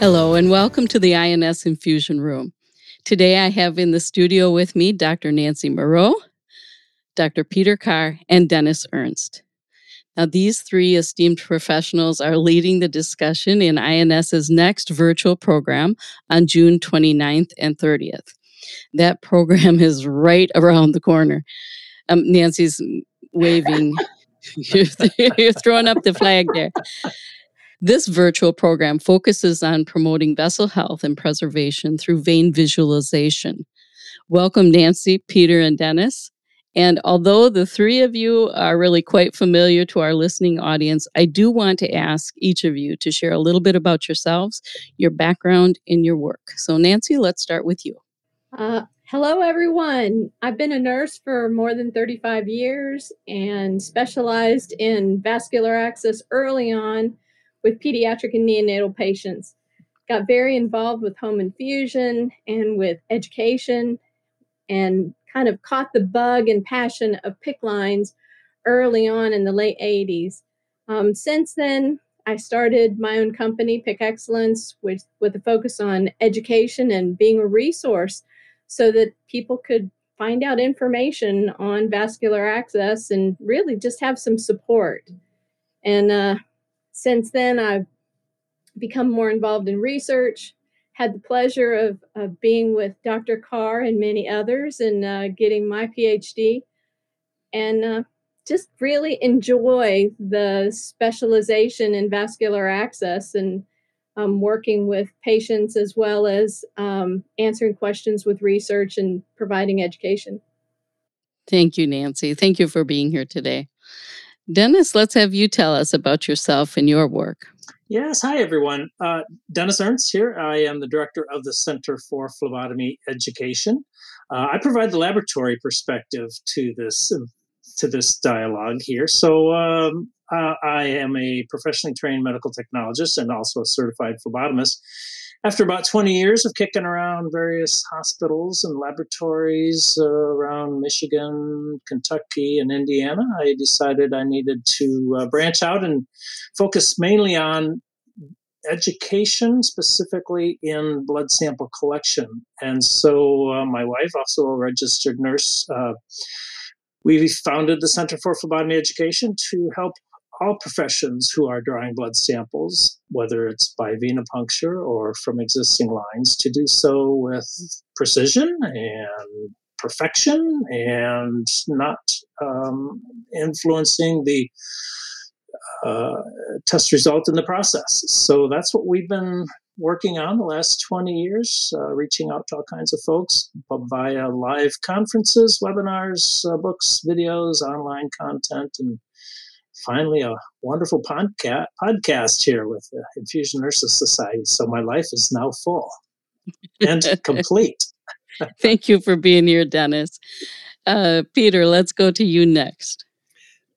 Hello, and welcome to the INS Infusion Room. Today I have in the studio with me Dr. Nancy Moureau, Dr. Peter Carr, and Dennis Ernst. Now, these three esteemed professionals are leading the discussion in INS's next virtual program on June 29th and 30th. That program is right around the corner. Um, Nancy's waving. you're throwing up the flag there. This virtual program focuses on promoting vessel health and preservation through vein visualization. Welcome, Nancy, Peter, and Dennis. And although the three of you are really quite familiar to our listening audience, I do want to ask each of you to share a little bit about yourselves, your background, and your work. So, Nancy, let's start with you. Uh, hello, everyone. I've been a nurse for more than 35 years and specialized in vascular access early on with pediatric and neonatal patients. Got very involved with home infusion and with education and kind of caught the bug and passion of PICC lines early on in the late 80s. Um, since then, I started my own company, PICC Excellence, with, with a focus on education and being a resource so that people could find out information on vascular access and really just have some support. And uh, since then, I've become more involved in research, had the pleasure of, of being with Dr. Carr and many others and uh, getting my PhD, and uh, just really enjoy the specialization in vascular access and um, working with patients as well as um, answering questions with research and providing education. Thank you, Nancy. Thank you for being here today. Dennis, let's have you tell us about yourself and your work. Yes, hi everyone. Uh, Dennis Ernst here. I am the director of the Center for Phlebotomy Education. Uh, I provide the laboratory perspective to this to this dialogue here. So um, uh, I am a professionally trained medical technologist and also a certified phlebotomist after about 20 years of kicking around various hospitals and laboratories uh, around Michigan, Kentucky, and Indiana, I decided I needed to uh, branch out and focus mainly on education, specifically in blood sample collection. And so, uh, my wife, also a registered nurse, uh, we founded the Center for Phlebotomy Education to help all professions who are drawing blood samples, whether it's by venipuncture or from existing lines, to do so with precision and perfection and not um, influencing the uh, test result in the process. So that's what we've been working on the last 20 years, uh, reaching out to all kinds of folks via live conferences, webinars, uh, books, videos, online content, and finally a wonderful podca- podcast here with the Infusion Nurses Society. So my life is now full and complete. Thank you for being here, Dennis. Uh, Peter, let's go to you next.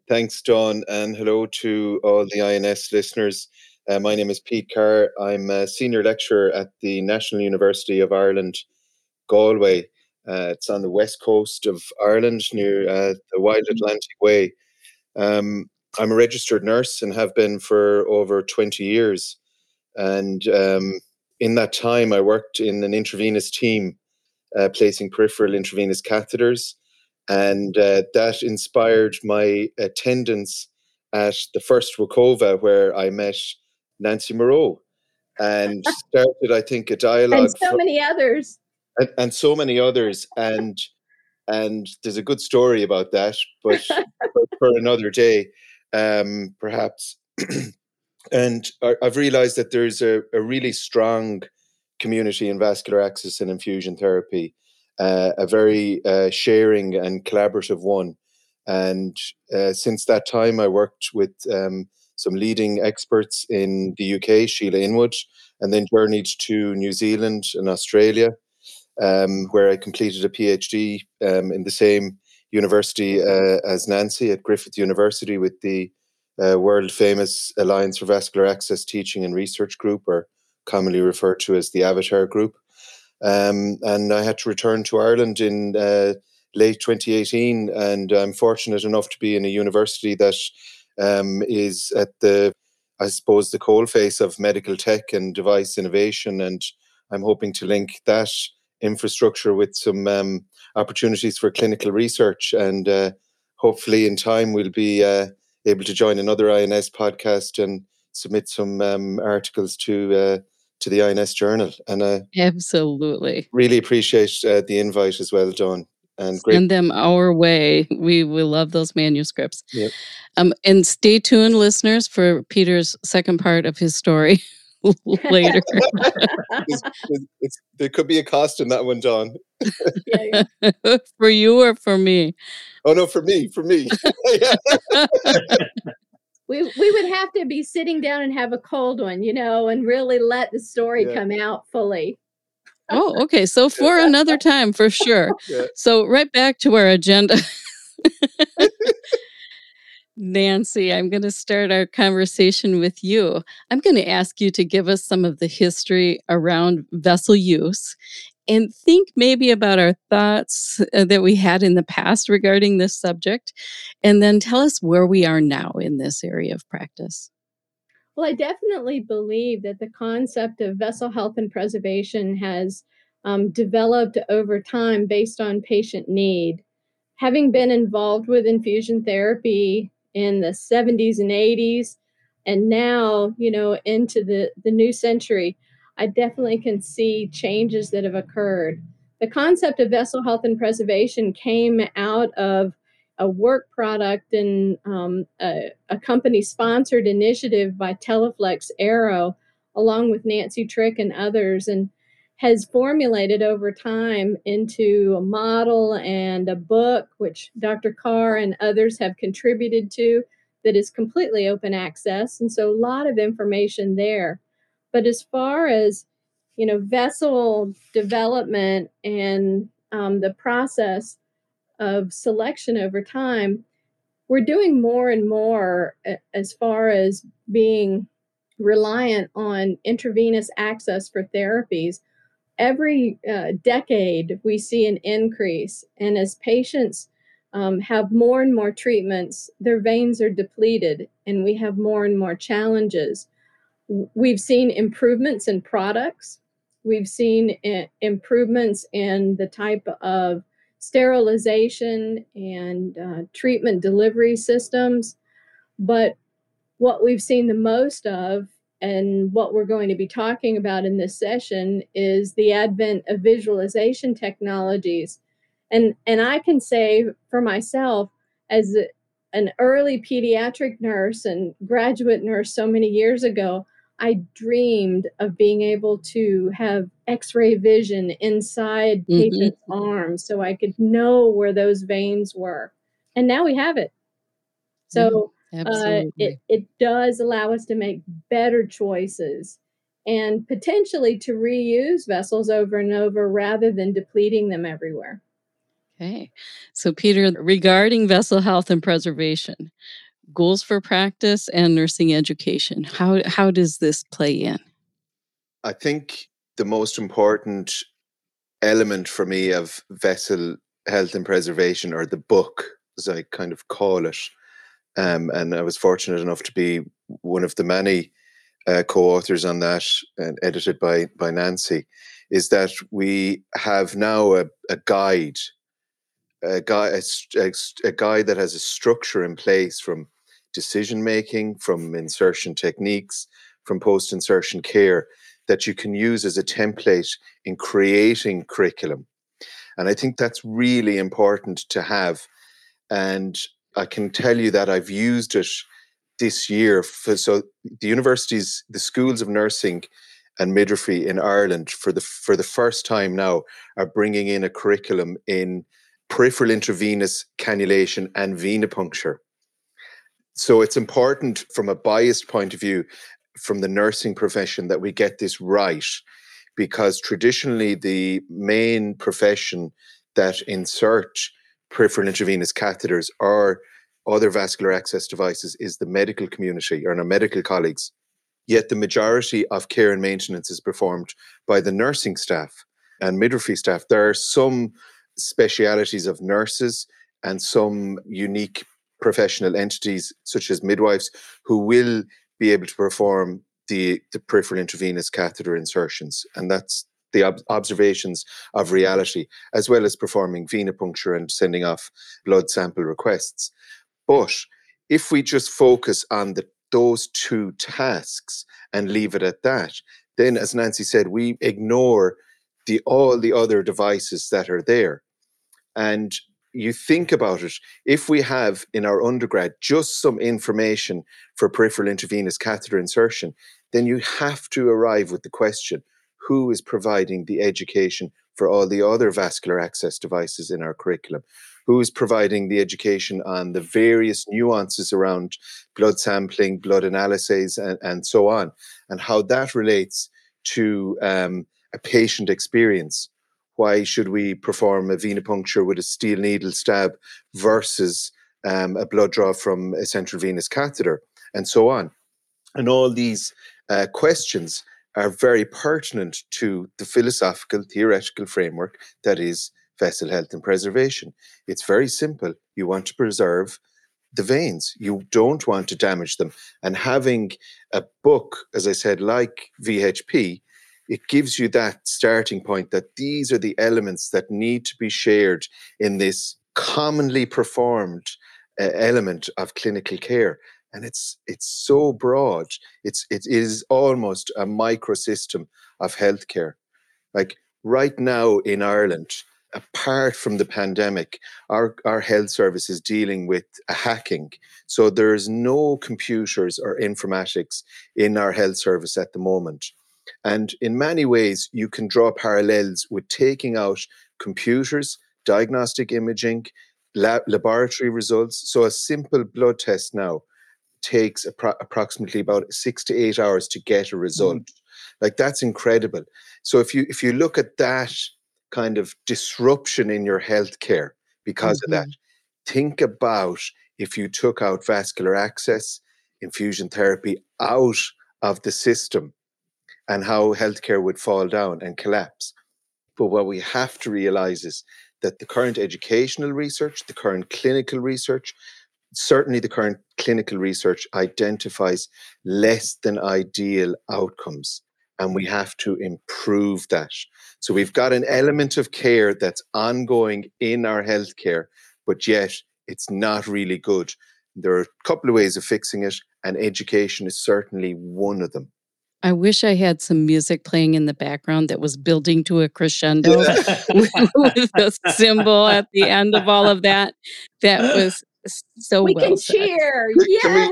Thanks, Dawn, and hello to all the INS listeners. Uh, my name is Pete Carr. I'm a senior lecturer at the National University of Ireland, Galway. Uh, it's on the west coast of Ireland near uh, the Wild Atlantic Way. Um, I'm a registered nurse and have been for over 20 years. And um, in that time, I worked in an intravenous team uh, placing peripheral intravenous catheters. And uh, that inspired my attendance at the first WoCoVA, where I met Nancy Moureau and started, I think, a dialogue. And so many others. And, and so many others. And and there's a good story about that, but for another day um, perhaps. and I've realized that there's a, a, really strong community in vascular access and infusion therapy, uh, a very uh, sharing and collaborative one. And uh, since that time, I worked with um, some leading experts in the UK, Sheila Inwood, and then journeyed to New Zealand and Australia, um, where I completed a PhD um, in the same university uh, as Nancy at Griffith University with the uh, world famous Alliance for Vascular Access Teaching and Research Group, or commonly referred to as the Avatar Group. Um, and I had to return to Ireland in uh, late 2018, and I'm fortunate enough to be in a university that um, is at the, I suppose, the coalface of medical tech and device innovation, and I'm hoping to link that infrastructure with some um, opportunities for clinical research, and uh, hopefully, in time, we'll be uh, able to join another INS podcast and submit some um, articles to uh, to the INS Journal. And uh, absolutely, really appreciate uh, the invite as well, Dawn. And great. Send them our way. We we love those manuscripts. Yep. Um, and stay tuned, listeners, for Peter's second part of his story later. it's, it's, there could be a cost in that one, Dawn. for you or for me? Oh no, for me, for me. we we would have to be sitting down and have a cold one, you know, and really let the story yeah. come out fully. oh, okay. So for another time, for sure. Yeah. So right back to our agenda. Nancy, I'm going to start our conversation with you. I'm going to ask you to give us some of the history around vessel use and think maybe about our thoughts uh, that we had in the past regarding this subject, and then tell us where we are now in this area of practice. Well, I definitely believe that the concept of vessel health and preservation has um, developed over time based on patient need. Having been involved with infusion therapy in the 70s and 80s, and now, you know, into the, the new century, I definitely can see changes that have occurred. The concept of vessel health and preservation came out of a work product and um, a, a company sponsored initiative by Teleflex Arrow, along with Nancy Trick and others, and has formulated over time into a model and a book, which Dr. Carr and others have contributed to, that is completely open access. And so a lot of information there. But as far as you know, vessel development and um, the process of selection over time, we're doing more and more as far as being reliant on intravenous access for therapies. Every uh, decade, we see an increase. And as patients um, have more and more treatments, their veins are depleted, and we have more and more challenges. We've seen improvements in products. We've seen improvements in the type of sterilization and uh, treatment delivery systems. But what we've seen the most of, and what we're going to be talking about in this session, is the advent of visualization technologies. And, and I can say for myself, as an early pediatric nurse and graduate nurse so many years ago, I dreamed of being able to have x ray vision inside mm-hmm. patients' arms so I could know where those veins were. And now we have it. So uh, it, it does allow us to make better choices and potentially to reuse vessels over and over rather than depleting them everywhere. Okay. So, Peter, regarding vessel health and preservation, goals for practice and nursing education. How how does this play in? I think the most important element for me of vessel health and preservation, or the book, as I kind of call it, um, and I was fortunate enough to be one of the many uh, co-authors on that, and edited by by Nancy, is that we have now a, a guide a a, a, guide that has a structure in place from decision making, from insertion techniques, from post insertion care that you can use as a template in creating curriculum. And I think that's really important to have. And I can tell you that I've used it this year. For, so the universities, the schools of nursing and midwifery in Ireland, for the for the first time now, are bringing in a curriculum in peripheral intravenous cannulation and venipuncture So it's important from a biased point of view from the nursing profession that we get this right because traditionally the main profession that insert peripheral intravenous catheters or other vascular access devices is the medical community or our medical colleagues. Yet the majority of care and maintenance is performed by the nursing staff and midwifery staff. There are some specialities of nurses and some unique professional entities, such as midwives, who will be able to perform the, the peripheral intravenous catheter insertions. And that's the ob- observations of reality, as well as performing venipuncture and sending off blood sample requests. But if we just focus on the, those two tasks and leave it at that, then, as Nancy said, we ignore the all the other devices that are there. And you think about it, if we have in our undergrad just some information for peripheral intravenous catheter insertion, then you have to arrive with the question who is providing the education for all the other vascular access devices in our curriculum? Who is providing the education on the various nuances around blood sampling, blood analyses, and, and so on, and how that relates to um, a patient experience? Why should we perform a venipuncture with a steel needle stab versus um, a blood draw from a central venous catheter, and so on? And all these uh, questions are very pertinent to the philosophical, theoretical framework that is vessel health and preservation. It's very simple. You want to preserve the veins, you don't want to damage them. And having a book, as I said, like VHP, it gives you that starting point that these are the elements that need to be shared in this commonly performed uh, element of clinical care and it's it's so broad. It's it is almost a microsystem of healthcare. Like right now in Ireland, apart from the pandemic, our, our health service is dealing with a hacking. So there's no computers or informatics in our health service at the moment. And in many ways, you can draw parallels with taking out computers, diagnostic imaging, lab, laboratory results. So a simple blood test now takes appro- approximately about six to eight hours to get a result. Mm. Like that's incredible. So if you if you look at that kind of disruption in your healthcare because mm-hmm. of that, mm-hmm. think about if you took out vascular access, infusion therapy out of the system and how healthcare would fall down and collapse. But what we have to realize is that the current educational research, the current clinical research, certainly the current clinical research identifies less than ideal outcomes and we have to improve that. So we've got an element of care that's ongoing in our healthcare but yet it's not really good. There are a couple of ways of fixing it and education is certainly one of them. I wish I had some music playing in the background that was building to a crescendo with the cymbal at the end of all of that. That was so we well can said. cheer. Yeah.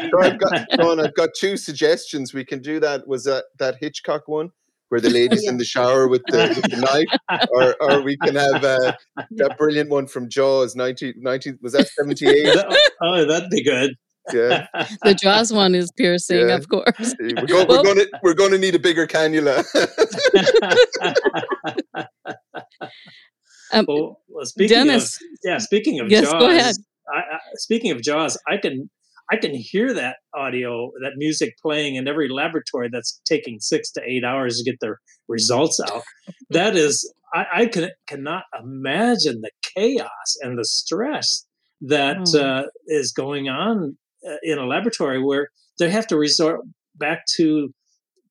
so I've got, Dawn, I've got two suggestions. We can do that. Was that that Hitchcock one? Where the lady's yeah. in the shower with the, with the knife, or, or we can have uh, that brilliant one from Jaws, 19, 19 was that 78? oh, that'd be good. Yeah. the Jaws one is piercing, yeah. of course. We're, go, we're going to we're going to need a bigger cannula. Um, well, well, speaking Dennis, of, yeah, speaking of yes, Jaws, go ahead. I, I, speaking of Jaws, I can I can hear that audio, that music playing in every laboratory that's taking six to eight hours to get their results out. that is, I, I can cannot imagine the chaos and the stress that oh. uh, is going on uh, in a laboratory where they have to resort back to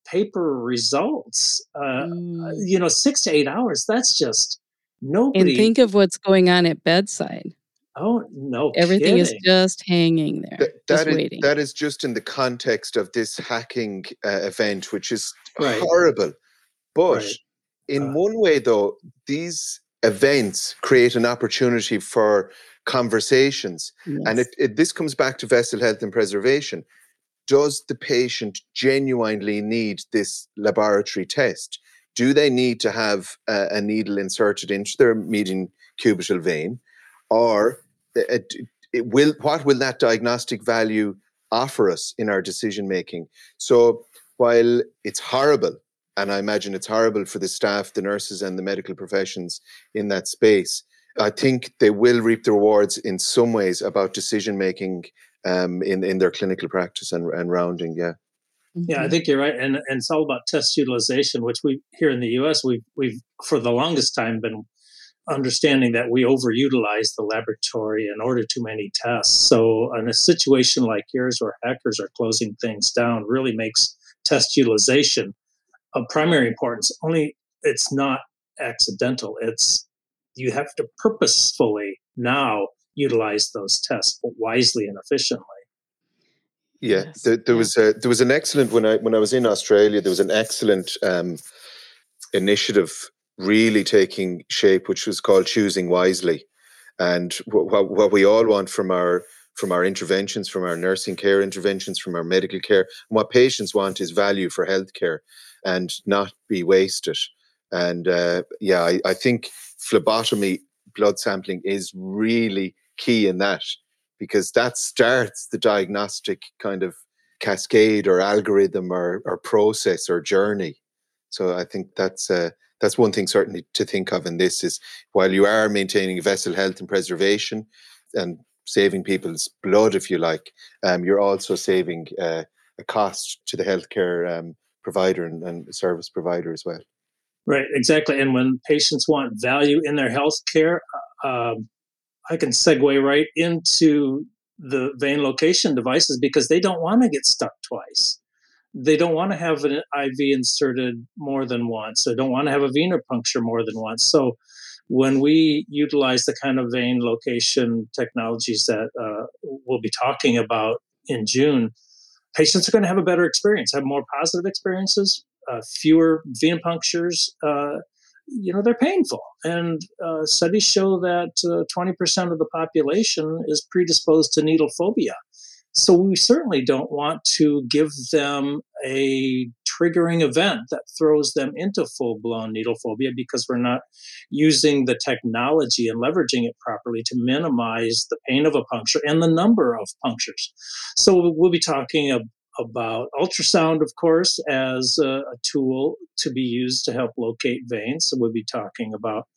paper results. Uh, mm. You know, six to eight hours. That's just Nobody. And think of what's going on at bedside. Oh no! Everything kidding. is just hanging there, Th- just is, waiting. That is just in the context of this hacking uh, event, which is right. horrible. But right. in uh, one way, though, these events create an opportunity for conversations, yes. and it, it, this comes back to vessel health and preservation. Does the patient genuinely need this laboratory test? Do they need to have a, a needle inserted into their median cubital vein, or uh, it will what will that diagnostic value offer us in our decision making? So while it's horrible and i imagine it's horrible for the staff the nurses and the medical professions in that space i think they will reap the rewards in some ways about decision making um, in in their clinical practice and, and rounding yeah yeah, I mm-hmm. think you're right, and and it's all about test utilization, which we here in the U.S. we've we've for the longest time been understanding that we overutilize the laboratory and order too many tests. So, in a situation like yours where hackers are closing things down, really makes test utilization of primary importance. Only it's not accidental. It's you have to purposefully now utilize those tests wisely and efficiently. Yeah, yes. there, there, was a, there was an excellent when I when I was in Australia. There was an excellent um, initiative really taking shape, which was called choosing wisely. And what, what we all want from our from our interventions, from our nursing care interventions, from our medical care, and what patients want is value for healthcare and not be wasted. And uh, yeah, I, I think phlebotomy blood sampling is really key in that because that starts the diagnostic kind of cascade or algorithm or, or process or journey. So I think that's uh, that's one thing certainly to think of in this is while you are maintaining vessel health and preservation and saving people's blood, if you like, um, you're also saving uh, a cost to the healthcare um, provider and, and, service provider as well. Right, exactly. And when patients want value in their healthcare, uh, um, I can segue right into the vein location devices because they don't want to get stuck twice they don't want to have an IV inserted more than once. They don't want to have a venipuncture more than once. So when we utilize the kind of vein location technologies that uh, we'll be talking about in June, patients are going to have a better experience, have more positive experiences, uh, fewer venipunctures. Uh, you know, they're painful. And uh, studies show that 20% uh, of the population is predisposed to needle phobia. So we certainly don't want to give them a triggering event that throws them into full blown needle phobia because we're not using the technology and leveraging it properly to minimize the pain of a puncture and the number of punctures. So we'll be talking about ultrasound, of course, as a, a tool to be used to help locate veins. So we'll be talking about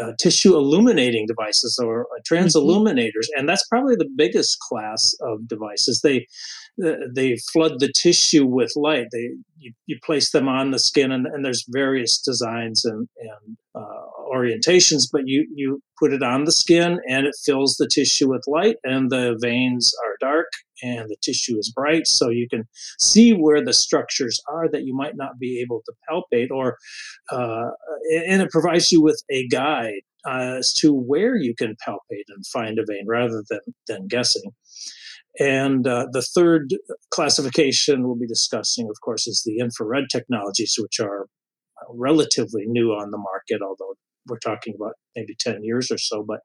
uh, tissue illuminating devices or uh, transilluminators, mm-hmm. and that's probably the biggest class of devices. They uh, they flood the tissue with light. They you, you place them on the skin, and, and there's various designs and, and uh, orientations, but you you put it on the skin, and it fills the tissue with light, and the veins are dark, and the tissue is bright, so you can see where the structures are that you might not be able to palpate, or uh, and it provides you with a guide uh, as to where you can palpate and find a vein rather than than guessing. And uh, the third classification we'll be discussing, of course, is the infrared technologies, which are relatively new on the market, although we're talking about maybe 10 years or so. But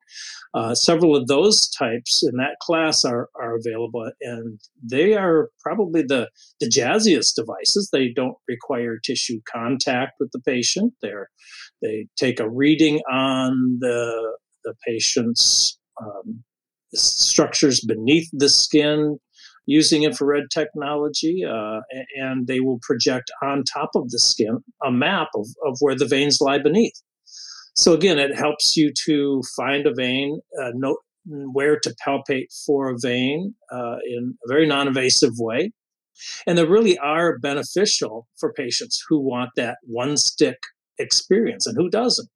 uh, several of those types in that class are, are available, and they are probably the, the jazziest devices. They don't require tissue contact with the patient. They're, they take a reading on the, the patient's um, structures beneath the skin using infrared technology, uh, and they will project on top of the skin a map of, of where the veins lie beneath. So again, it helps you to find a vein, uh, know where to palpate for a vein uh, in a very non-invasive way, and they really are beneficial for patients who want that one stick experience, and who doesn't.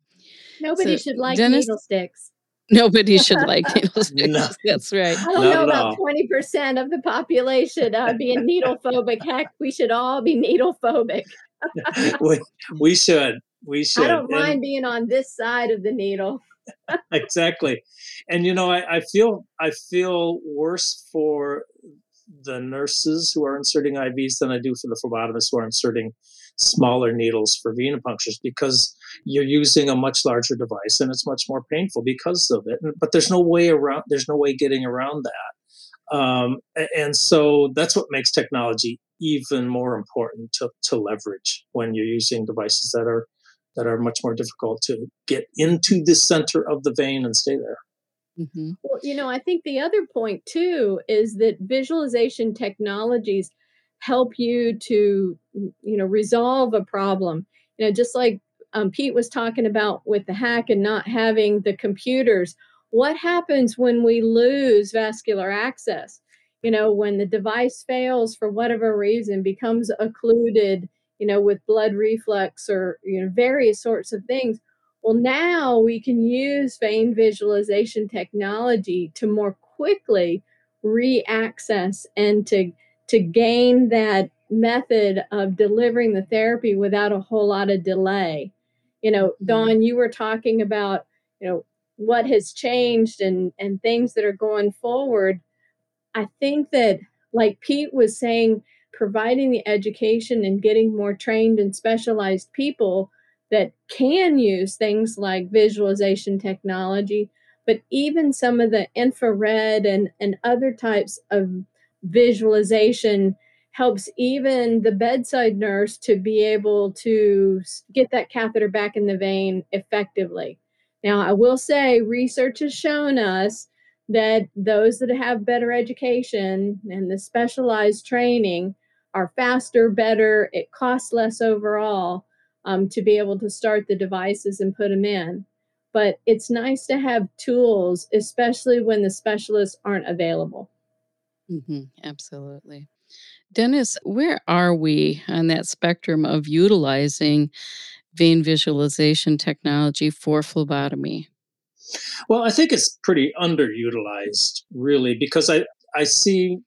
Nobody so should like Dennis, needle sticks. Nobody should like needle sticks. No, That's right. I don't know about twenty percent of the population uh, being needle phobic. Heck, we should all be needle phobic. we, we should. We should. I don't mind and, being on this side of the needle. exactly, and you know, I, I feel I feel worse for the nurses who are inserting IVs than I do for the phlebotomists who are inserting smaller needles for venipunctures because you're using a much larger device and it's much more painful because of it. But there's no way around. There's no way getting around that. Um, and so that's what makes technology even more important to, to leverage when you're using devices that are that are much more difficult to get into the center of the vein and stay there. Mm-hmm. Well, you know, I think the other point too is that visualization technologies help you to, you know, resolve a problem. You know, just like um, Pete was talking about with the hack and not having the computers. What happens when we lose vascular access? You know, when the device fails for whatever reason, becomes occluded, you know, with blood reflux or, you know, various sorts of things well, now we can use vein visualization technology to more quickly re-access and to to gain that method of delivering the therapy without a whole lot of delay. You know, mm-hmm. Dawn, you were talking about, you know, what has changed and and things that are going forward. I think that like Pete was saying, providing the education and getting more trained and specialized people that can use things like visualization technology, but even some of the infrared and, and other types of visualization helps even the bedside nurse to be able to get that catheter back in the vein effectively. Now, I will say research has shown us that those that have better education and the specialized training are faster, better, it costs less overall um, to be able to start the devices and put them in. But it's nice to have tools, especially when the specialists aren't available. Mm-hmm, absolutely. Dennis, where are we on that spectrum of utilizing vein visualization technology for phlebotomy? Well, I think it's pretty underutilized, really, because I, I see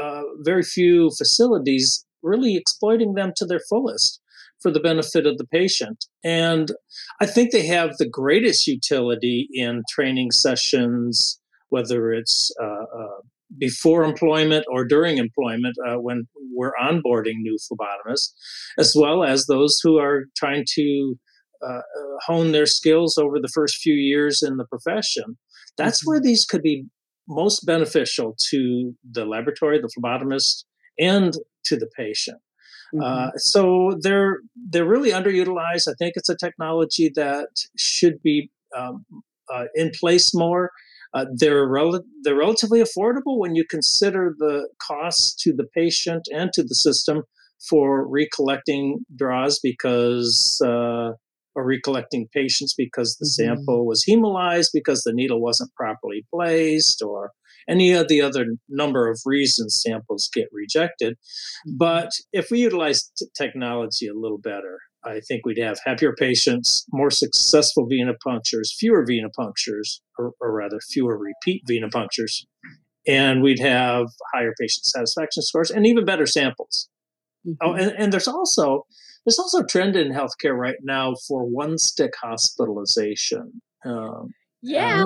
uh, very few facilities really exploiting them to their fullest for the benefit of the patient. And I think they have the greatest utility in training sessions, whether it's uh, uh, before employment or during employment uh, when we're onboarding new phlebotomists, as well as those who are trying to uh, hone their skills over the first few years in the profession. That's mm-hmm. where these could be most beneficial to the laboratory, the phlebotomist, and to the patient. Mm-hmm. Uh, so they're they're really underutilized. I think it's a technology that should be um, uh, in place more. Uh, they're rel- they're relatively affordable when you consider the costs to the patient and to the system for recollecting draws because uh, or recollecting patients because the mm-hmm. sample was hemolyzed because the needle wasn't properly placed or any of the other number of reasons samples get rejected. Mm-hmm. But if we utilize t- technology a little better, I think we'd have happier patients, more successful venipunctures, fewer venipunctures, or, or rather, fewer repeat venipunctures, and we'd have higher patient satisfaction scores and even better samples. Oh, mm-hmm. Oh, and, and there's also there's also a trend in healthcare right now for one stick hospitalization. Um, yeah.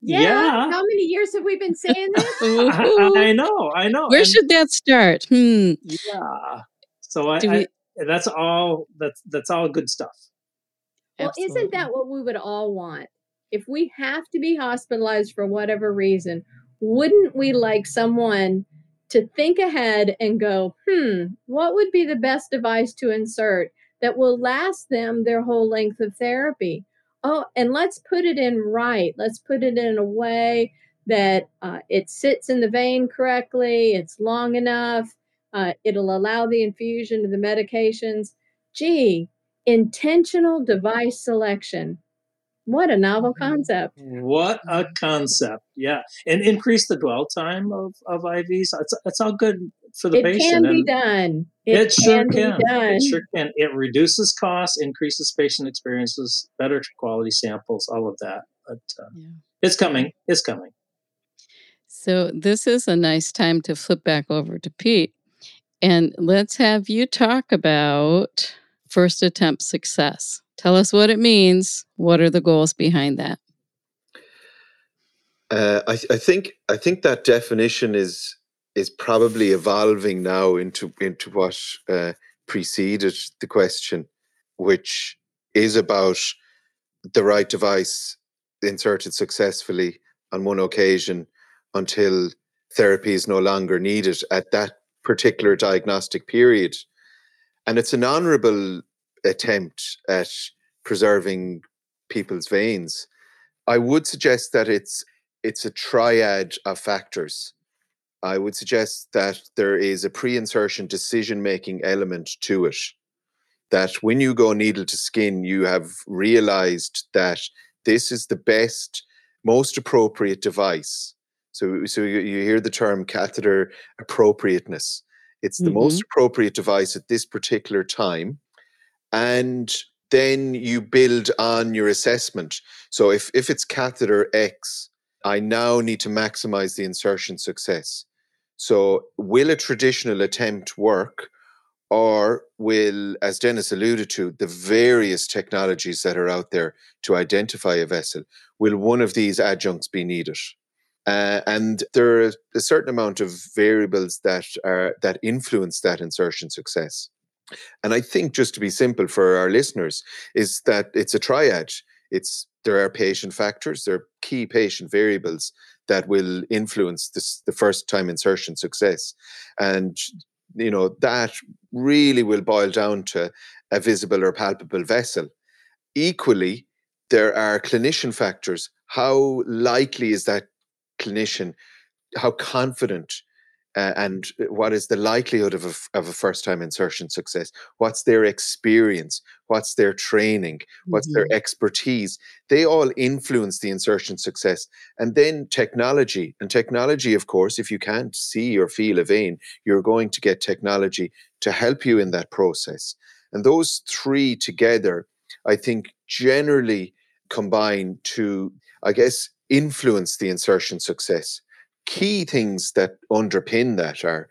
yeah. yeah. How many years have we been saying this? I know. I know. Where and, should that start? Hmm. Yeah. So I, we, I, that's all that's that's all good stuff. Well, Absolutely. isn't that what we would all want? If we have to be hospitalized for whatever reason, wouldn't we like someone to think ahead and go, hmm, what would be the best device to insert that will last them their whole length of therapy? oh, and let's put it in right. Let's put it in a way that uh, it sits in the vein correctly, it's long enough, uh, it'll allow the infusion of the medications. Gee, intentional device selection. What a novel mm-hmm. concept. What a concept. Yeah. And increase the dwell time of, of IVs. It's, it's all good for the it patient. It can be done. It, it sure can. It sure can. It reduces costs, increases patient experiences, better quality samples, all of that. But uh, yeah. it's coming. It's coming. So this is a nice time to flip back over to Pete. And let's have you talk about first attempt success. Tell us what it means. What are the goals behind that? Uh, I, I, think I think that definition is is probably evolving now into into what uh, preceded the question, which is about the right device inserted successfully on one occasion until therapy is no longer needed at that particular diagnostic period. And it's an honorable attempt at preserving people's veins. I would suggest that it's it's a triad of factors. I would suggest that there is a pre insertion decision making element to it. That when you go needle to skin, you have realized that this is the best, most appropriate device. So, so you, you hear the term catheter appropriateness. It's the mm-hmm. most appropriate device at this particular time. And then you build on your assessment. So if, if it's catheter X, I now need to maximize the insertion success. So will a traditional attempt work? Or will, as Dennis alluded to, the various technologies that are out there to identify a vessel, will one of these adjuncts be needed? Uh, and there are a certain amount of variables that are that influence that insertion success. And I think just to be simple for our listeners is that it's a triad. It's there are patient factors, there are key patient variables that will influence this, the first time insertion success. And you know that really will boil down to a visible or palpable vessel. Equally, there are clinician factors. How likely is that clinician how confident uh, and what is the likelihood of a, of a first time insertion success? What's their experience? What's their training? What's mm-hmm. their expertise? They all influence the insertion success. And then technology and technology of course if you can't see or feel a vein you're going to get technology to help you in that process. And those three together i think generally combine to i guess influence the insertion success. Key things that underpin that are,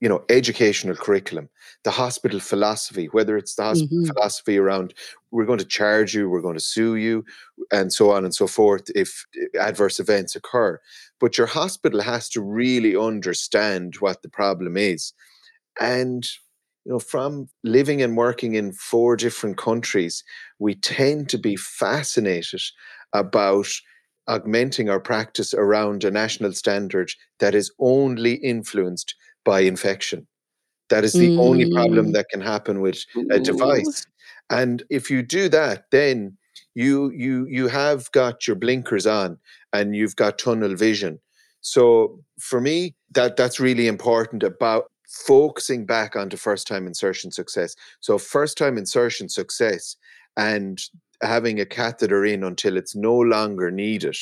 you know, educational curriculum, the hospital philosophy, whether it's the hospital mm-hmm. philosophy around we're going to charge you, we're going to sue you, and so on and so forth if adverse events occur. But your hospital has to really understand what the problem is. And you know, from living and working in four different countries, we tend to be fascinated about augmenting our practice around a national standard that is only influenced by infection. That is the mm. only problem mm. that can happen with a device. And if you do that, then you you you have got your blinkers on and you've got tunnel vision. So for me, that that's really important about focusing back onto first time insertion success. So first time insertion success and having a catheter in until it's no longer needed,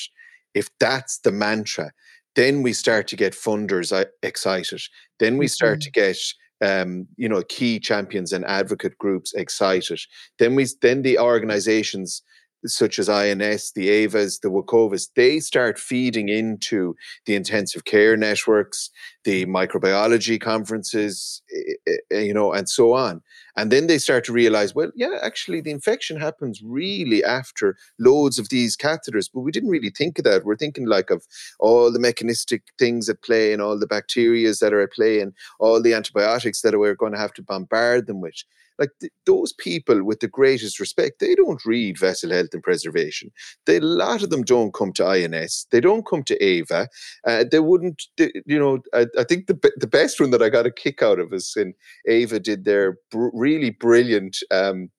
if that's the mantra, then we start to get funders excited. Then we start mm-hmm. to get um, you know key champions and advocate groups excited. Then we then the organizations such as INS, the AVAs, the WoCoVAs, they start feeding into the intensive care networks, the microbiology conferences, eh, eh, eh, you know, and so on. And then they start to realize, well, yeah, actually, the infection happens really after loads of these catheters, but we didn't really think of that. We're thinking like of all the mechanistic things at play and all the bacteria that are at play and all the antibiotics that we're going to have to bombard them with like th- those people with the greatest respect, they don't read vessel health and preservation. They, a lot of them don't come to INS. They don't come to AVA. Uh, they wouldn't, they, you know, I, I, think the the best one that I got a kick out of is in AVA did their br- really brilliant um,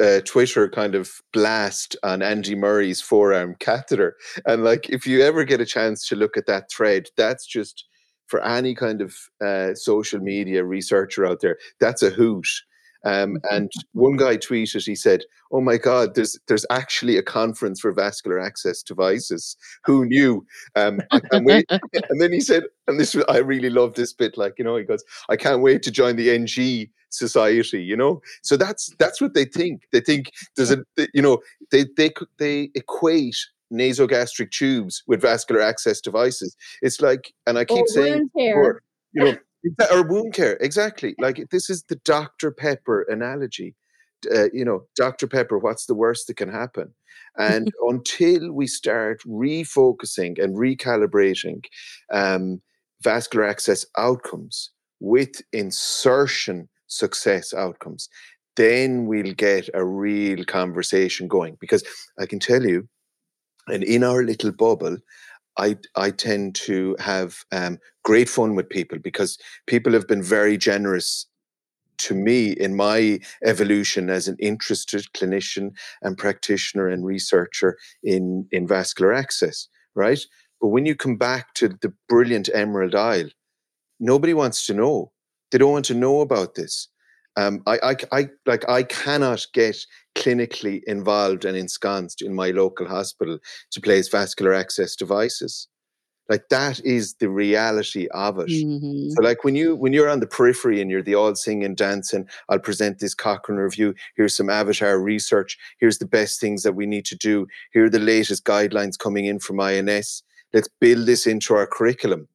uh, Twitter kind of blast on Andy Murray's forearm catheter. And like, if you ever get a chance to look at that thread, that's just for any kind of uh, social media researcher out there, that's a hoot. Um, mm-hmm. and one guy tweeted, he said, "Oh my God, there's there's actually a conference for vascular access devices. Who knew?" Um, I can't wait. and then he said, and this I really love this bit. Like you know, he goes, "I can't wait to join the NG society." You know, so that's that's what they think. They think there's a you know they they they equate nasogastric tubes with vascular access devices. It's like, and I keep oh, saying, you know or wound care exactly. Like this is the dr pepper analogy. Uh, you know dr pepper what's the worst that can happen? And until we start refocusing and recalibrating um, vascular access outcomes with insertion success outcomes then we'll get a real conversation going. Because i can tell you and in our little bubble I I tend to have um, great fun with people because people have been very generous to me in my evolution as an interested clinician and practitioner and researcher in in vascular access. Right, But when you come back to the brilliant Emerald Isle, nobody wants to know. They don't want to know about this. Um, I, I, I, like, I cannot get clinically involved and ensconced in my local hospital to place vascular access devices. Like that is the reality of it. Mhm. So like when you when you're on the periphery and you're the all singing, dancing, I'll present this Cochrane review. Here's some avatar research. Here's the best things that we need to do. Here are the latest guidelines coming in from INS. Let's build this into our curriculum.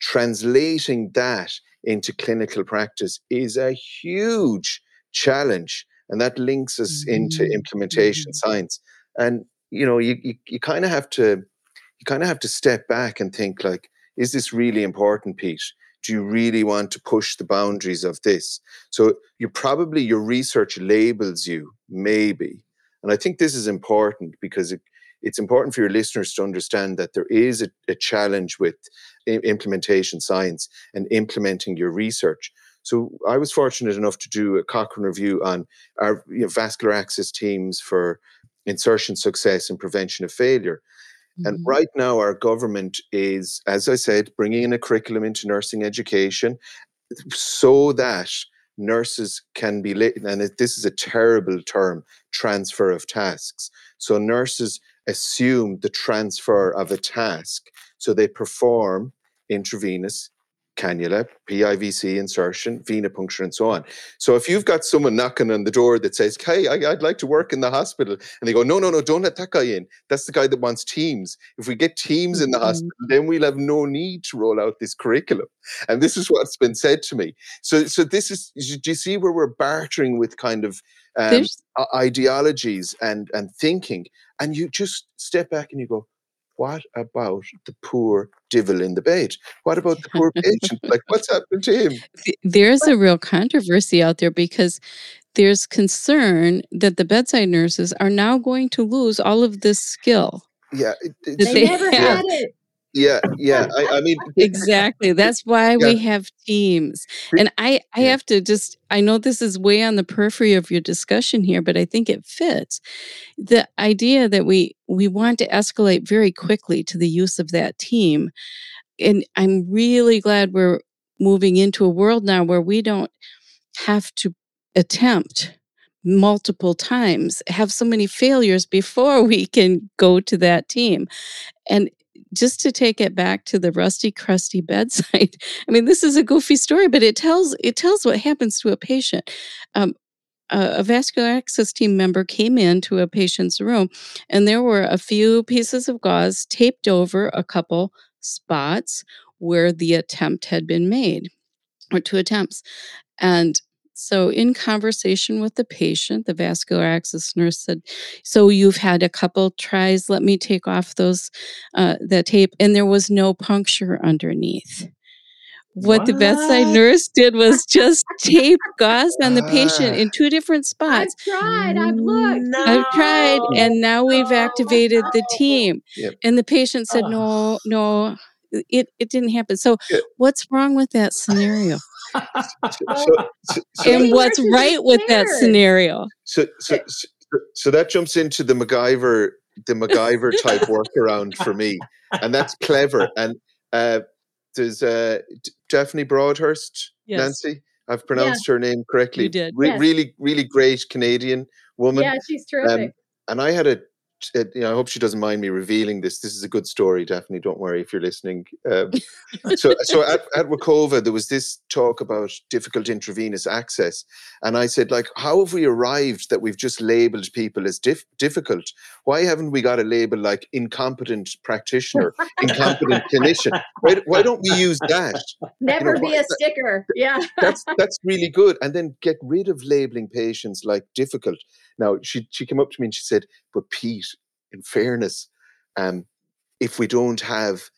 Translating that into clinical practice is a huge challenge. And that links us into Mhm. implementation Mhm. science. And you know, you you, you kind of have to you kind of have to step back and think like, is this really important, Pete? Do you really want to push the boundaries of this? So you probably your research labels you, maybe. And I think this is important because it, it's important for your listeners to understand that there is a, a challenge with i- implementation science and implementing your research. So I was fortunate enough to do a Cochrane review on our you know, vascular access teams for insertion success and prevention of failure. And Mhm. right now, our government is, as I said, bringing in a curriculum into nursing education so that nurses can be, and this is a terrible term, transfer of tasks. So nurses assume the transfer of a task. So they perform intravenous cannula, PIVC insertion, venipuncture, and so on. So if you've got someone knocking on the door that says, "Hey, I, would like to work in the hospital," and they go, "No, no, no, don't let that guy in. That's the guy that wants teams. If we get teams in the Mhm. hospital, then we'll have no need to roll out this curriculum." And this is what's been said to me. So, so this is. Do you see where we're bartering with kind of um, ideologies and and thinking, and you just step back and you go, "What about the poor devil in the bed? What about the poor patient? Like, what's happened to him?" there's a real controversy out there because there's concern that the bedside nurses are now going to lose all of this skill. Yeah, it, it's, They they never have. had it. Yeah, yeah. I, I mean, Exactly. That's why Yeah. we have teams. And I, I Yeah. have to just, I know this is way on the periphery of your discussion here, but I think it fits. The idea that we we want to escalate very quickly to the use of that team. And I'm really glad we're moving into a world now where we don't have to attempt multiple times, have so many failures before we can go to that team. And just to take it back to the rusty crusty bedside i mean this is a goofy story but it tells it tells what happens to a patient. Um, a, a vascular access team member came into a patient's room and there were a few pieces of gauze taped over a couple spots where the attempt had been made or two attempts and so in conversation with the patient the vascular access nurse said so you've had a couple tries let me take off those uh, the tape and there was no puncture underneath what, the bedside nurse did was just tape gauze on the patient Ah. in two different spots. I've tried. I've looked. I've tried, and now we've no, activated the team. Yep. And the patient said, Oh. "No, no, it it didn't happen." So, Yeah. what's wrong with that scenario? So, so, so, Maybe and what's right with that scenario? so, so, so, so that jumps into the MacGyver, the MacGyver type workaround for me, and that's clever. And uh, there's uh, D- Daphne Broadhurst, Yes. Nancy. I've pronounced her name correctly. You did. Re- Yes. Really, really great Canadian woman. Yeah, she's terrific. and I had a, a- you know, I hope she doesn't mind me revealing this. This is a good story, Daphne. Don't worry if you're listening. Um, so, so at, at WoCoVA, there was this talk about difficult intravenous access, and I said, like, how have we arrived that we've just labelled people as dif- difficult? Why haven't we got a label like incompetent practitioner, incompetent clinician? Why, why don't we use that? Never know, be what- a sticker. Yeah. that's that's really good. And then get rid of labeling patients like difficult. Now she she came up to me and she said, "But Pete, in fairness, um, if we don't have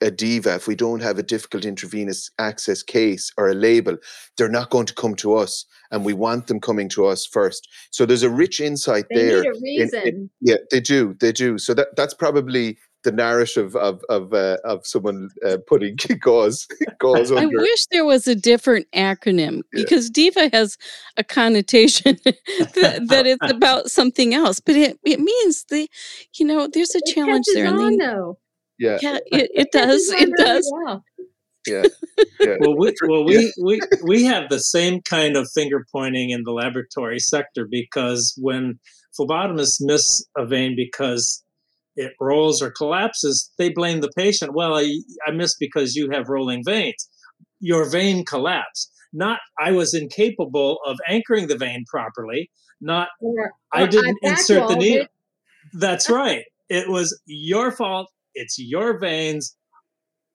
a- diva, if we don't have a difficult intravenous access case or a label, they're not going to come to us, and we want them coming to us first. So there's a rich insight They there. need a reason. Yeah, they do. They do. So that that's probably the narrative of of uh, of someone uh, putting gauze gauze I under. wish there was a different acronym Yeah. because diva has a connotation that, that it's about something else, but it, it means the, you know, there's a It challenge catches there. And on they, though. Yeah. Yeah, it, it does. It does. Well. Yeah. yeah. Well, we well we, we we have the same kind of finger pointing in the laboratory sector because when phlebotomists miss a vein because it rolls or collapses, they blame the patient. Well, I, I missed because you have rolling veins. Your vein collapsed. Not I was incapable of anchoring the vein properly. Not Or, I didn't insert the needle. it. That's right. It was your fault. It's your veins.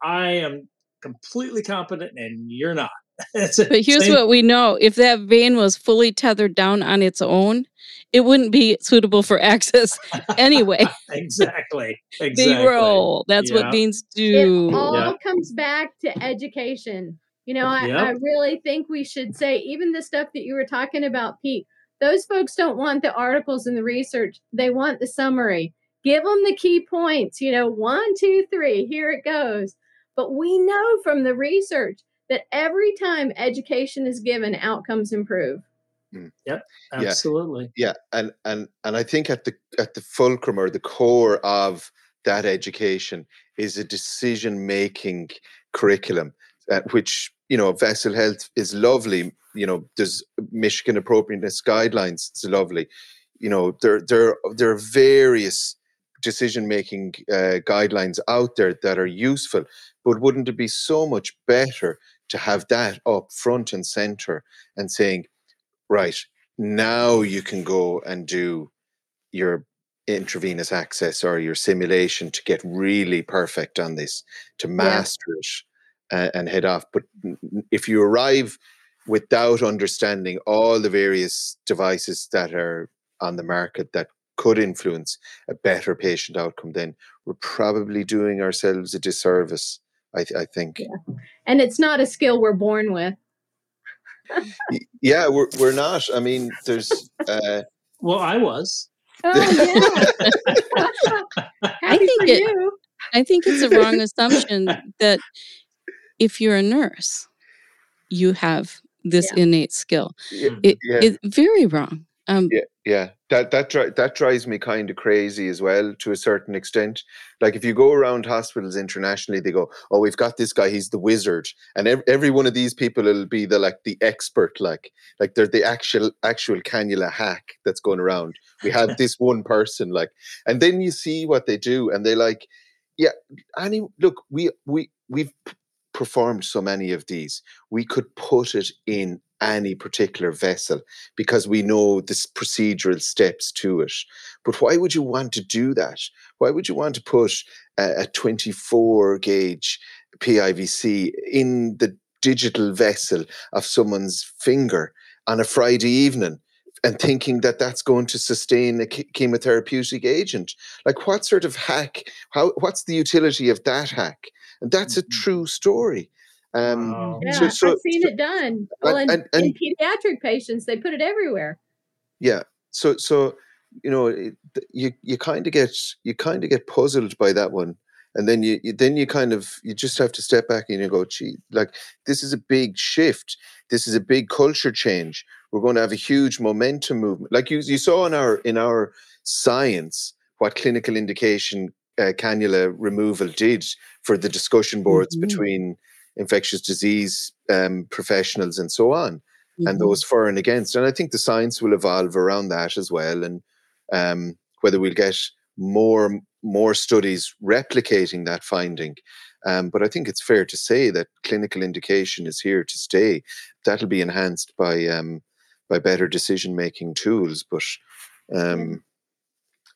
I am completely competent and you're not. But here's same- what we know if that vein was fully tethered down on its own, it wouldn't be suitable for access anyway. exactly. They roll. That's Yeah. what beans do. It all Yeah. comes back to education. You know, I, Yep. I really think we should say, even the stuff that you were talking about, Pete, those folks don't want the articles and the research. They want the summary. Give them the key points, you know, one, two, three, here it goes. But we know from the research that every time education is given, outcomes improve. Yeah, absolutely. yeah and and and i think at the at the fulcrum or the core of that education is a decision making curriculum uh, which you know vessel health is lovely you know there's michigan appropriateness guidelines it's lovely. You know there there there are various decision making uh, guidelines out there that are useful but wouldn't it be so much better to have that up front and center and saying right now you can go and do your intravenous access or your simulation to get really perfect on this to master it uh, and head off but if you arrive without understanding all the various devices that are on the market that could influence a better patient outcome then we're probably doing ourselves a disservice i, th- I think Yeah. And it's not a skill we're born with. Y- yeah we're, we're not i mean there's uh, Well, I was. Oh, yeah. Happy think it- you. I think it's a wrong assumption that if you're a nurse, you have this innate skill. yeah, It, yeah. It's very wrong. Um, Yeah, yeah, that that dri- that drives me kind of crazy as well to a certain extent. Like if you go around hospitals internationally, they go, "Oh, we've got this guy; he's the wizard," and ev- every one of these people will be the like the expert, like like they're the actual actual cannula hack that's going around. We have this one person, like, and then you see what they do, and they like, yeah, any look, we we we've performed so many of these, we could put it in any particular vessel because we know the procedural steps to it. But why would you want to do that? Why would you want to put a, a 24 gauge PIVC in the digital vessel of someone's finger on a Friday evening? And thinking that that's going to sustain a che- chemotherapeutic agent, like what sort of hack? How? What's the utility of that hack? And that's a Mhm. true story. Um, Wow. Yeah, So- so- I've seen so- it done. Well, in, and- and- in pediatric patients, they put it everywhere. yeah so so you know it, you you kind of get you kind of get puzzled by that one and then you, you then you kind of you just have to step back and you go gee like this is a big shift this is a big culture change we're going to have a huge momentum movement like you you saw in our in our science what clinical indication uh, cannula removal did for the discussion boards Mhm. between infectious disease um, professionals and so on and mhm. those for and against. And I think the science will evolve around that as well. And um, whether we'll get more more studies replicating that finding. Um, but I think it's fair to say that clinical indication is here to stay. That'll be enhanced by um, by better decision making tools, but um,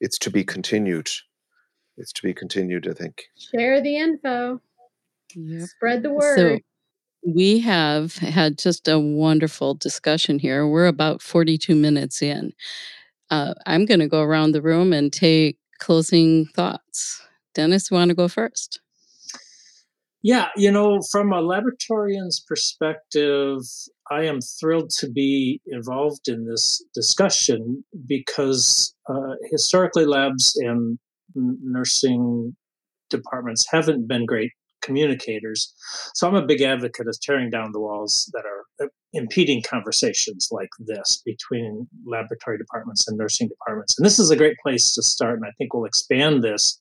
it's to be continued. It's to be continued, I think. Share the info, Yep. spread the word. So we have had just a wonderful discussion here. We're about 42 minutes in. Uh, I'm going to go around the room and take closing thoughts. Dennis, you want to go first? Yeah, you know, from a laboratorian's perspective, I am thrilled to be involved in this discussion because uh, historically labs and nursing departments haven't been great communicators. So I'm a big advocate of tearing down the walls that are uh, impeding conversations like this between laboratory departments and nursing departments. And this is a great place to start, and I think we'll expand this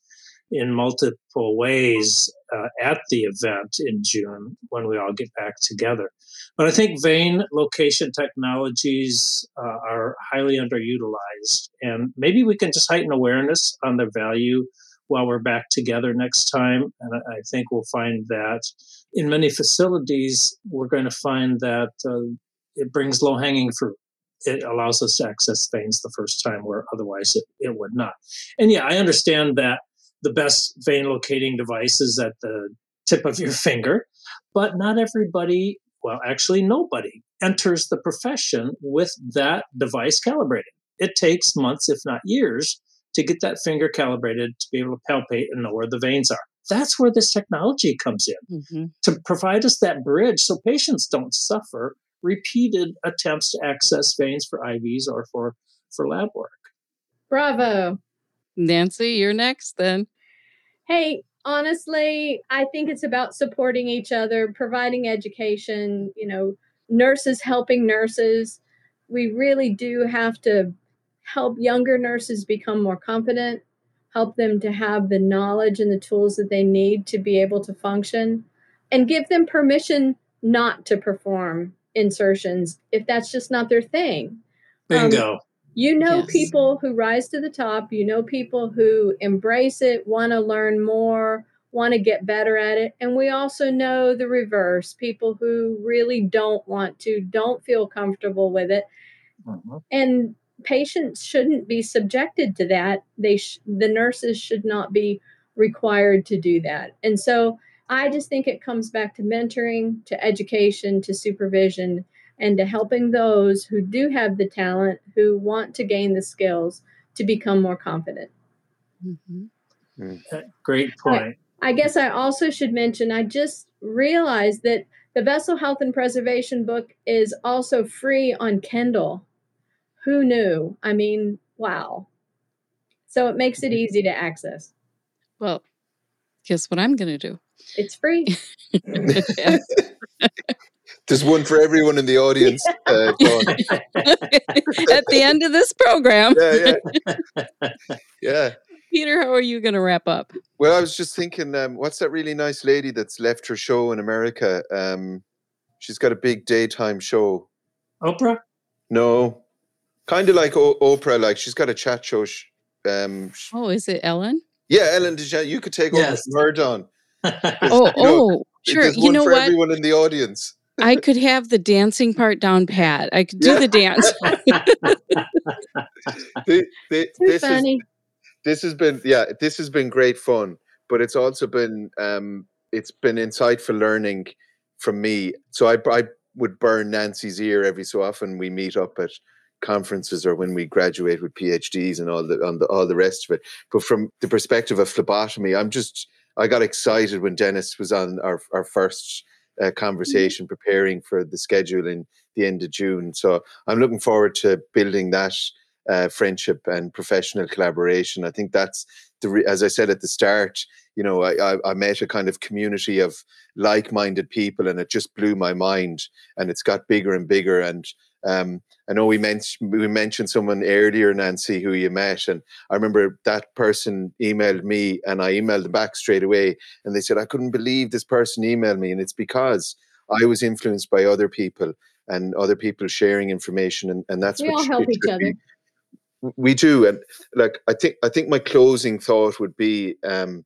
in multiple ways uh, at the event in June when we all get back together. But I think vein location technologies uh, are highly underutilized, and maybe we can just heighten awareness on their value while we're back together next time. And I think we'll find that in many facilities, we're going to find that uh, it brings low hanging fruit. It allows us to access veins the first time where otherwise it, it would not. And yeah, I understand that the best vein locating device is at the tip of your finger, but not everybody, well, actually, nobody enters the profession with that device calibrated. It takes months, if not years, to get that finger calibrated to be able to palpate and know where the veins are. That's where this technology comes in mm-hmm. to provide us that bridge so patients don't suffer repeated attempts to access veins for IVs or for, for lab work. Bravo. Nancy, you're next then. Hey, honestly, I think it's about supporting each other, providing education, you know, nurses helping nurses. We really do have to help younger nurses become more confident, help them to have the knowledge and the tools that they need to be able to function, and give them permission not to perform insertions if that's just not their thing. Bingo. Um, you know yes. people who rise to the top, you know people who embrace it, want to learn more, want to get better at it. And we also know the reverse people who really don't want to, don't feel comfortable with it. Mm-hmm. And patients shouldn't be subjected to that. They sh- the nurses should not be required to do that. And so I just think it comes back to mentoring, to education, to supervision, and to helping those who do have the talent, who want to gain the skills to become more confident. Mm-hmm. Mm. Great point. I, I guess I also should mention I just realized that the Vessel Health and Preservation book is also free on Kindle. Who knew? I mean, wow. So it makes it easy to access. Well, guess what I'm going to do? It's free. There's one for everyone in the audience. Uh, At the end of this program. Yeah, yeah. Yeah. Peter, how are you going to wrap up? Well, I was just thinking, um, what's that really nice lady that's left her show in America? Um, she's got a big daytime show. Oprah? No, kind of like o- Oprah. Like she's got a chat show. Um, oh, is it Ellen? Yeah, Ellen DeGeneres. You could take yes. over from her, Dawn. oh, oh, sure. You know for what? Everyone in the audience. I could have the dancing part down pat. I could do yeah. the dance. the, the, this funny. Is, this has been yeah, this has been great fun, but it's also been um, it's been insightful learning from me. So I I would burn Nancy's ear every so often. We meet up at conferences or when we graduate with PhDs and all the on the all the rest of it. But from the perspective of phlebotomy, I'm just I got excited when Dennis was on our our first uh, conversation preparing for the schedule in the end of June. So I'm looking forward to building that uh, friendship and professional collaboration. I think that's the, re- as I said at the start, you know, I, I, I met a kind of community of like-minded people, and it just blew my mind. And it's got bigger and bigger. And um, I know we mentioned we mentioned someone earlier, Nancy, who you met, and I remember that person emailed me, and I emailed them back straight away, and they said I couldn't believe this person emailed me, and it's because I was influenced by other people and other people sharing information, and, and that's we what all help each other. Be we do and like i think i think my closing thought would be um,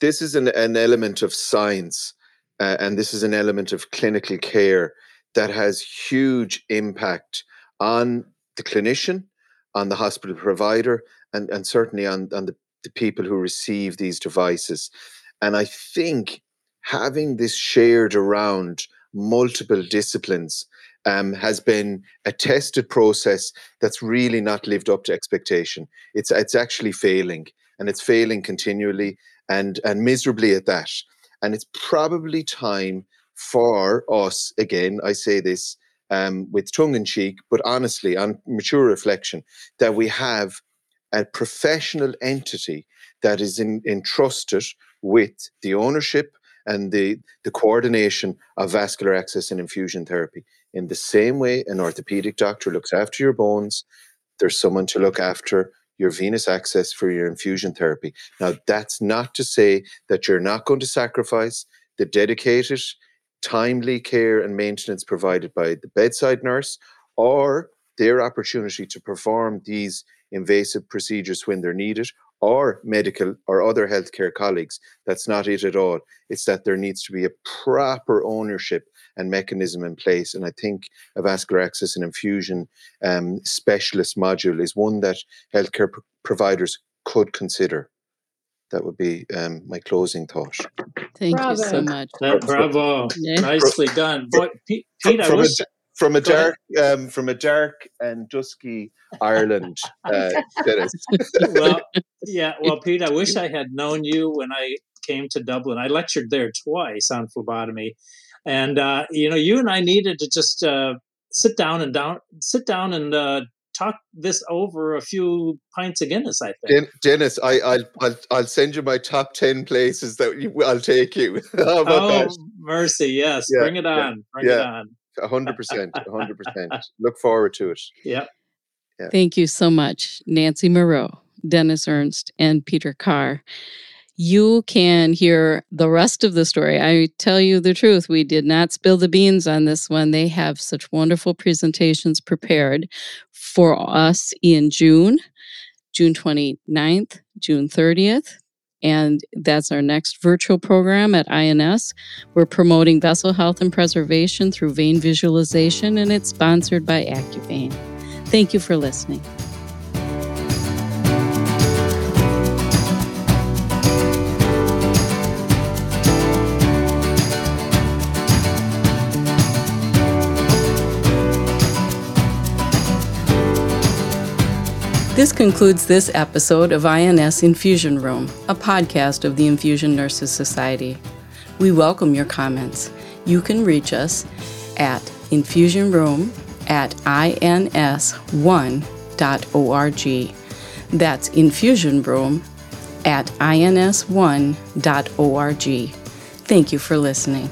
this is an, an element of science uh, and this is an element of clinical care that has huge impact on the clinician on the hospital provider and, and certainly on, on the, the people who receive these devices and i think having this shared around multiple disciplines um, has been a tested process that's really not lived up to expectation. It's it's actually failing, and it's failing continually and and miserably at that. And it's probably time for us again. I say this um, with tongue in cheek, but honestly, on mature reflection, that we have a professional entity that is in, entrusted with the ownership and the, the coordination of vascular access and infusion therapy. In the same way an orthopedic doctor looks after your bones, there's someone to look after your venous access for your infusion therapy. Now, that's not to say that you're not going to sacrifice the dedicated, timely care and maintenance provided by the bedside nurse or their opportunity to perform these invasive procedures when they're needed or medical or other healthcare colleagues. That's not it at all. It's that there needs to be a proper ownership and mechanism in place. And I think a vascular access and infusion um, specialist module is one that healthcare pr- providers could consider. That would be um, my closing thought. Thank Bravo. you so much. That, bravo, Yeah. nicely done. Boy, Pete, Pete I from, a, wish, from a dark, um, from a dark and dusky Ireland, uh, Dennis. well, yeah, well, Pete, I wish I had known you when I came to Dublin. I lectured there twice on phlebotomy, and uh, you know, you and I needed to just uh, sit down and down, sit down and uh, talk this over a few pints of Guinness. I think. Den- Dennis, I, I'll, I'll, I'll send you my top ten places that you, I'll take you. How about oh, that? mercy! Yes, Yeah, bring it yeah, on. Bring it on. A hundred percent, a hundred percent. Look forward to it. Yep. Thank you so much, Nancy Moureau, Dennis Ernst, and Peter Carr. You can hear the rest of the story. I tell you the truth, we did not spill the beans on this one. They have such wonderful presentations prepared for us in June, June 29th, June 30th. And that's our next virtual program at INS. We're promoting vessel health and preservation through vein visualization, and it's sponsored by AccuVein. Thank you for listening. This concludes this episode of INS Infusion Room, a podcast of the Infusion Nurses Society. We welcome your comments. You can reach us at infusionroom at ins1.org. That's infusionroom at ins1.org. Thank you for listening.